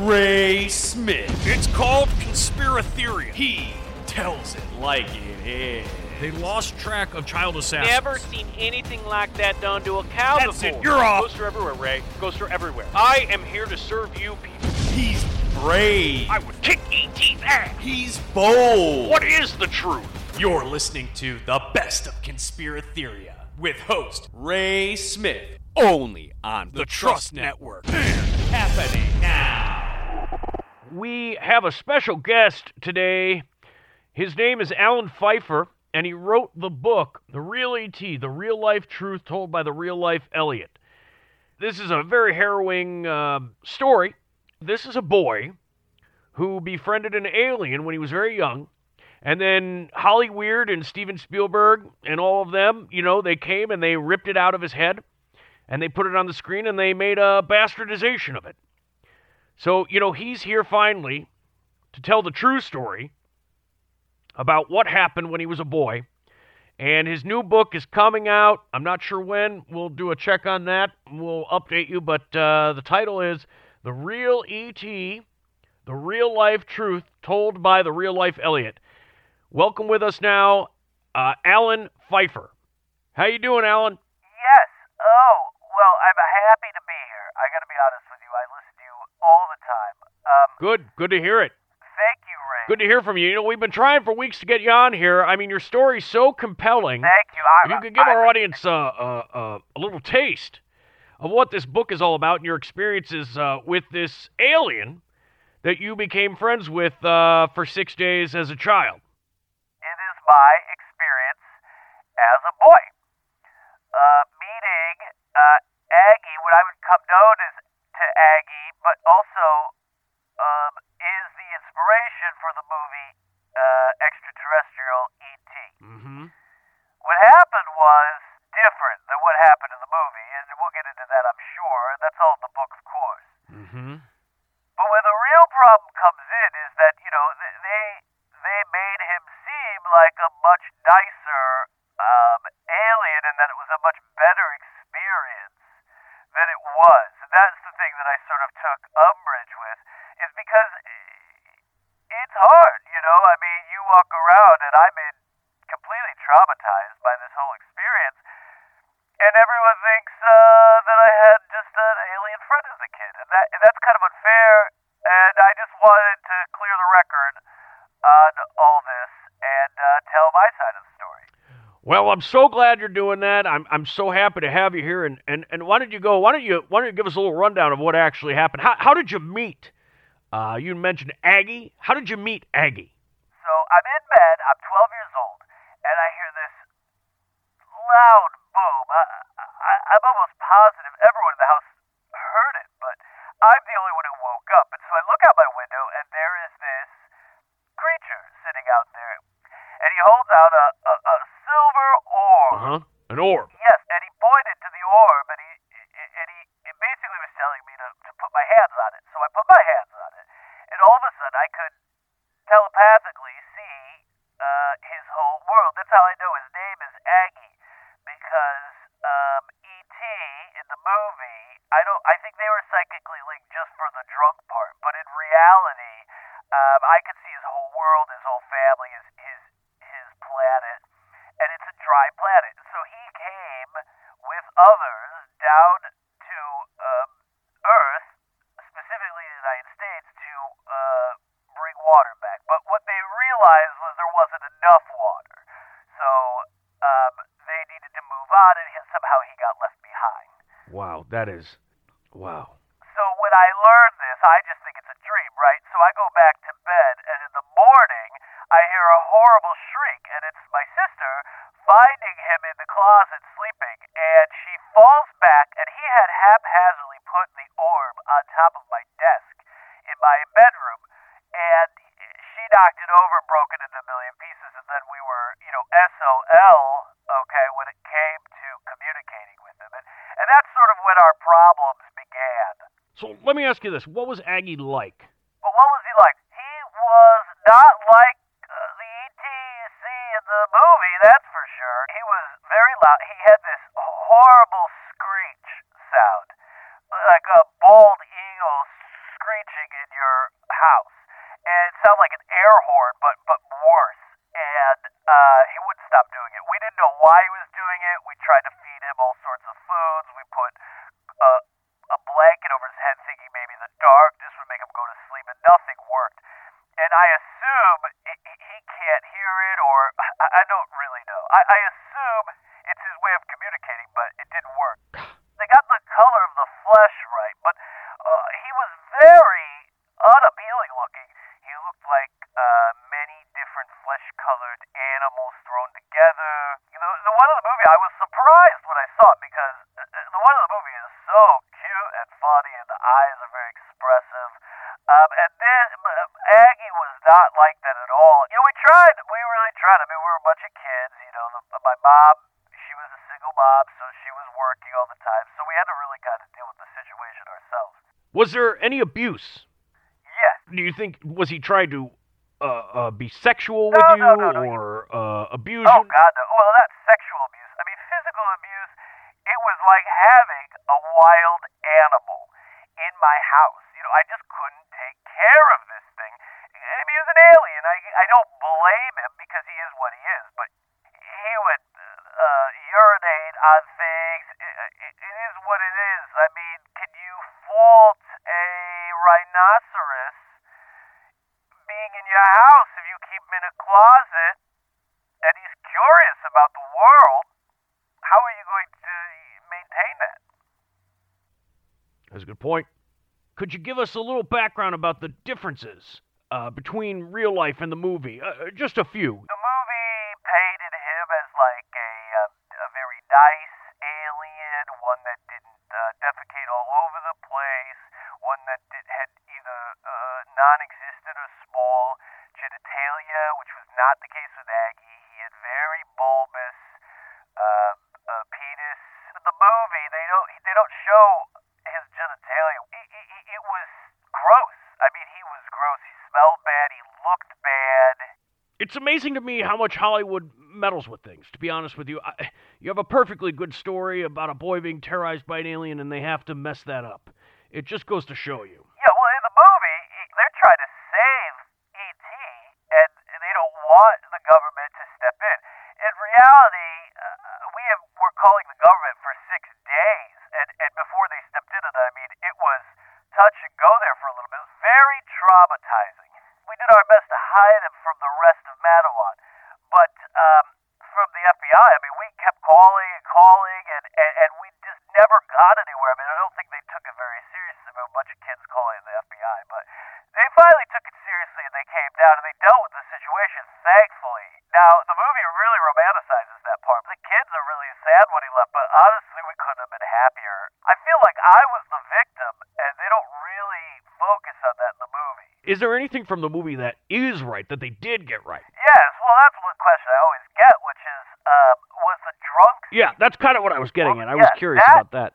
Ray Smith. It's called Conspiratheria. He tells it like it is. They lost track of child assassins. Never seen anything like that done to a cow That's before. it, you're off. Ghosts are everywhere, Ray. Ghosts are everywhere. I am here to serve you people. He's brave. I would kick E.T.'s ass. He's bold. What is the truth? You're listening to the best of Conspiratheria with host Ray Smith, only on The Trust Network. Happening now. We have a special guest today. His name is Alan Pfeiffer, and he wrote the book, The Real E.T., The Real Life Truth Told by the Real Life Elliot. This is a very harrowing uh, story. This is a boy who befriended an alien when he was very young. And then Holly Weird and Steven Spielberg and all of them, you know, they came and they ripped it out of his head and they put it on the screen and they made a bastardization of it. So, you know, he's here finally to tell the true story about what happened when he was a boy. And his new book is coming out. I'm not sure when. We'll do a check on that. We'll update you. But uh, the title is The Real E.T., The Real Life Truth Told by the Real Life Elliot. Welcome with us now, uh, Alan Pfeiffer. How you doing, Alan? Yes. Oh, well, I'm happy to be here. I got to be honest with you. I listen to you all the time. Um, Good. Good to hear it. thank you, Ray. Good to hear from you. You know, we've been trying for weeks to get you on here. I mean, your story's so compelling. Thank you. I, If you could give I, our audience uh, uh, uh, a little taste of what this book is all about and your experiences uh, with this alien that you became friends with uh, for six days as a child. It is my experience as a boy. Uh, meeting uh, Aggie, what I would come known as to Aggie, but also um, is the inspiration for the movie uh, Extraterrestrial E.T. Mm-hmm. What happened was different than what happened in the movie, and we'll get into that, I'm sure. That's all in the book, of course. Mm-hmm. But where the real problem comes in is that you know they they made him seem like a much nicer um, alien, and that it was a much better experience than it was. And that's thing that I sort of took umbrage with, is because i- it's hard. You know, I mean, you walk around, and I'm in completely traumatized by this whole experience. And everyone thinks uh, that I had just an alien friend as a kid, and that and that's kind of unfair. And I just wanted to clear the record on all this and uh, tell my side of the story. Well, I'm so glad you're doing that. I'm I'm so happy to have you here. And, and, and why don't you go? Why don't you why don't you give us a little rundown of what actually happened? How how did you meet? Uh, you mentioned Aggie. How did you meet Aggie? So I'm in bed. I'm 12 years old, and I hear this loud boom. I, I, I'm almost positive everyone in the house heard it, but I'm the only one who woke up. And so I look out my window, and there is this creature sitting out there, and he holds out a, a, a silver orb. Uh huh. An orb. Yes, and he pointed to the orb, and he and he it basically was telling me to, to put my hands on it. So I put my hands on it, and all of a sudden I could telepathically see uh, his whole world. That's how I know his name is Aggie, because um, E.T. in the movie, I don't. I think they were psychically linked just for the drunk part, but in reality, um, I could see his whole world, his whole family, his his his planet, and it's a dry planet. So he came with others down to um, Earth, specifically the United States, to uh, bring water back. But what they realized was there wasn't enough water, so um, they needed to move on, and he- somehow he got left behind. Wow, that is wow. So when I learn this, I just think it's a dream, right? So I go back to bed, and in the morning, I hear a horrible shriek, and it's my sister finding him in the closet sleeping, and she falls back, and he had haphazardly put the orb on top of my desk in my bedroom, and she knocked it over, broke it into a million pieces, and then we were, you know, SOL, okay, when it came to communicating with him. And, and that's sort of when our problems began. So let me ask you this: What was Aggie like? But what was he like? He was not like uh, the ETC in the movie, that's for sure. He was very loud. He had this horrible screech sound, like a bald eagle screeching in your house, and it sounded like an air horn, but but worse. And uh, he wouldn't stop doing it. We didn't know why he was doing it. We tried to feed him all sorts of foods. We put uh, a blanket over his head, thinking maybe the darkness would make him go to sleep, and nothing worked. And I assume he, can't hear it, or I, don't really know. I, I assume it's his way of communicating, but it didn't work. They got the color of the flesh right, but uh, he was very unappealing looking. He looked like uh, many different flesh-colored animals thrown together. You know, the one in the movie, I was surprised when I saw it because uh, the one in the movie is so cute and funny, and the eyes are very expressive. Um, and then uh, Aggie was not like that at all. You know, we tried. We really tried. I mean, we were a bunch of kids. You know, the, my mom, she was a single mom, so she was working all the time. So we had to really kind of deal with the situation ourselves. Was there any abuse? Yes. Do you think was he trying to uh, uh, be sexual with you no, no, no, or uh, abuse Oh you? God, no. Well, that's sexual abuse. I mean, physical abuse. It was like having a wild animal in my house. You know, I just couldn't take care of this thing. I mean, he was an alien. I I don't blame him because he is what he is. But he would uh, urinate on things. It, it, it is what it is. I mean, can you fault a rhinoceros being in your house if you keep him in a closet? and he's curious about the world, how are you going to maintain that? That's a good point. Could you give us a little background about the differences uh, between real life and the movie? Uh, just a few. The movie painted him as like a uh, a very nice alien, one that didn't uh, defecate all over the place, one that did, had either uh, non-existent or small genitalia, which was not the case with Aggie. He had very bulbous uh, uh, penis. The movie, they don't they don't show his genitalia. It, it, it was gross. I mean, he was gross. He smelled bad. He looked bad. It's amazing to me how much Hollywood meddles with things. To be honest with you, I, you have a perfectly good story about a boy being terrorized by an alien, and they have to mess that up. It just goes to show you. Yeah, well, in the movie, he- they're trying to save E.T., and they don't want the government to step in. In reality, uh, we have, were calling the government for six days, and, and before they stepped in, and I mean, it was touch and go there for a little bit. It was very traumatizing. We did our best to hide him from the rest of Matawan, but um, from the FBI, I mean, we kept calling and calling, and, and, and we just never got anywhere. I mean, I don't think they took it very seriously. There were a bunch of kids calling the FBI, but they finally took it seriously and they came down and they dealt with the situation, thankfully. Now, the movie really romanticizes that part. The kids are really sad when he left, but honestly, we couldn't have been happier. I feel like I was the victim, and they don't really focus on that in the movie. Is there anything from the movie that is right, that they did get right? Yes, well, that's one question I always get, which is, um, was the drunk Yeah, that's kind of what I was getting Well, at. I was curious that- about that.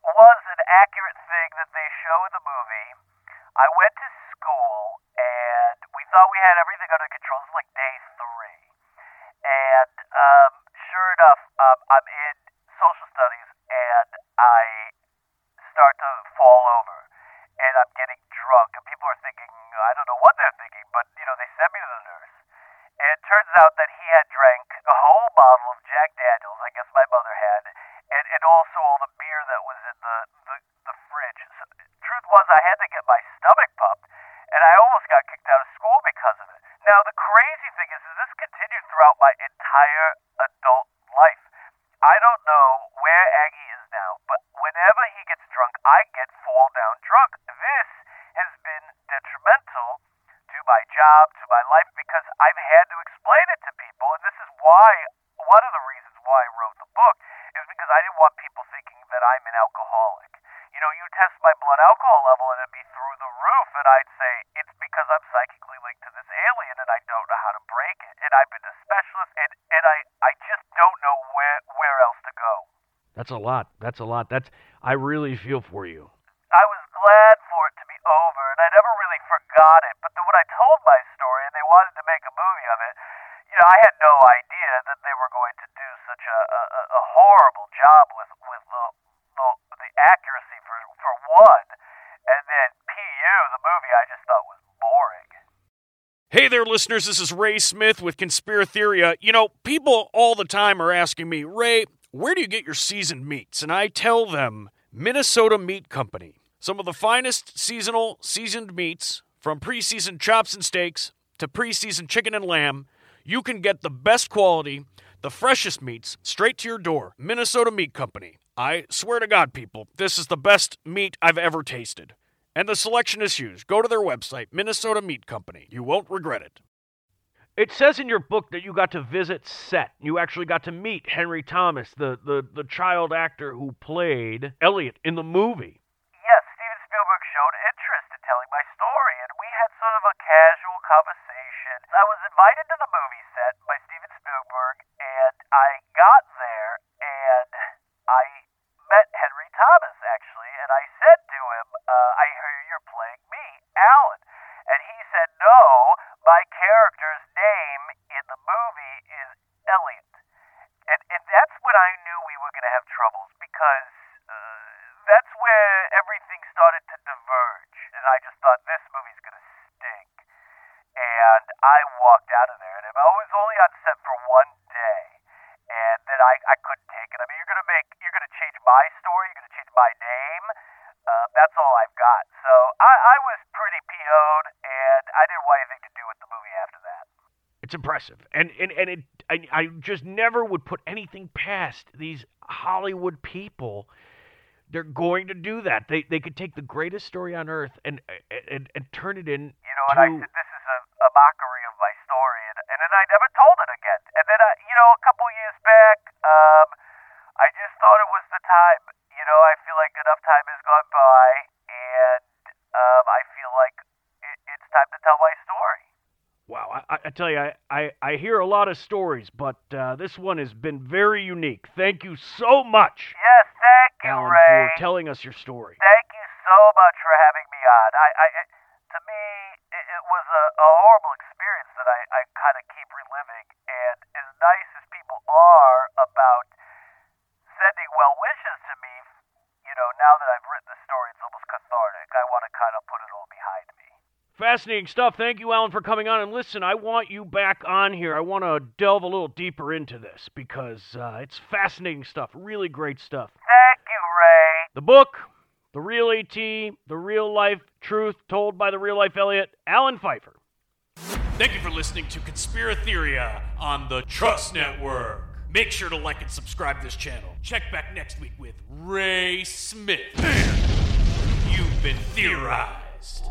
was an accurate thing that they show in the movie. I went to school and we thought we had everything under control. This is like day three. And um, sure enough, um, I'm in social studies and I start to fall over and I'm getting drunk. And people are thinking, I don't know what they're thinking, but you know, they sent me to the nurse. And it turns out that he had drank a whole bottle of Jack Daniels, I guess my mother had, and, and also all the beer that was in the, the, the fridge. So, truth was, I had to get my stomach pumped, and I almost got kicked out of school because of it. Now, the crazy thing is, is this continued throughout my entire adult life. I don't know where Aggie is now, but whenever he gets drunk, I get fall down drunk. This has been detrimental to my job, to my life, because I've had to explain it to people, and this is why, one of the reasons why I wrote the book, is because I didn't want people thinking that I'm an alcoholic. You know, you test my blood alcohol level and it'd be through the roof, and I'd say, it's because I'm psychically linked to this alien and I don't know how to break it. And I've been to specialists, and, and I, I just don't know where, where else to go. That's a lot. That's a lot. That's I really feel for you. I was glad for it to be over, and I never really forgot it. But then when I told my story and they wanted to make a movie of it, you know, I had no idea that they were going to do such a, a, a horrible job with with the, the the accuracy for for one, and then Pu, the movie I just thought was boring. Hey there, listeners. This is Ray Smith with Conspiratheria. You know, people all the time are asking me, Ray, where do you get your seasoned meats? And I tell them, Minnesota Meat Company. Some of the finest seasonal seasoned meats, from preseasoned chops and steaks to preseasoned chicken and lamb, you can get the best quality, the freshest meats straight to your door. Minnesota Meat Company. I swear to God, people, this is the best meat I've ever tasted. And the selection is huge. Go to their website, Minnesota Meat Company. You won't regret it. It says in your book that you got to visit set. You actually got to meet Henry Thomas, the, the, the child actor who played Elliot in the movie. Yes, Steven Spielberg showed interest in telling my story, and we had sort of a casual conversation. I was invited to the movie set by Steven Spielberg, and I got there, and I met Henry Thomas, actually, and I said to him, uh, I hear you're playing me, Alan. And he said, No, my character's name in the movie is Elliot. And, and that's when I knew we were going to have troubles because uh, that's where everything started to diverge. And I just thought, this movie's to stink. And I walked out of there, and I was only on set for one day. And then I, I couldn't take it. I mean, you're to make, you're to change my story, you're to change my name. Uh, that's all I've got. So I, I was pretty PO'd, and I didn't want anything to do with the movie after that. It's impressive, and and and it. I, I just never would put anything past these Hollywood people. They're going to do that. They they could take the greatest story on earth and and, and turn it in. You know, and I said this is a, a mockery of my story, and, and then I never told it again. And then, I, you know, a couple years back, um, I just thought it was the time. You know, I feel like enough time has gone by, and um, I feel like it, it's time to tell my story. Wow, I, tell you, I, I, I hear a lot of stories, but uh, this one has been very unique. Thank you so much, Yes, thank you, Alan, Ray. for telling us your story. Thank you so much for having me on. I, I it, to me, it, it was a, a horrible experience that I, I kind of keep reliving. And as nice as people are about sending well wishes to me, you know, now that I've written the story, it's almost cathartic. I want to kind of put it all behind me. Fascinating stuff. Thank you, Alan, for coming on. And listen, I want you back on here. I want to delve a little deeper into this because uh, it's fascinating stuff. Really great stuff. Thank you, Ray. The book, The Real E.T., The Real Life Truth Told by the Real Life Elliot, Alan Pfeiffer. Thank you for listening to Conspiratheria on the Trust Network. Make sure to like and subscribe to this channel. Check back next week with Ray Smith. You've been theorized.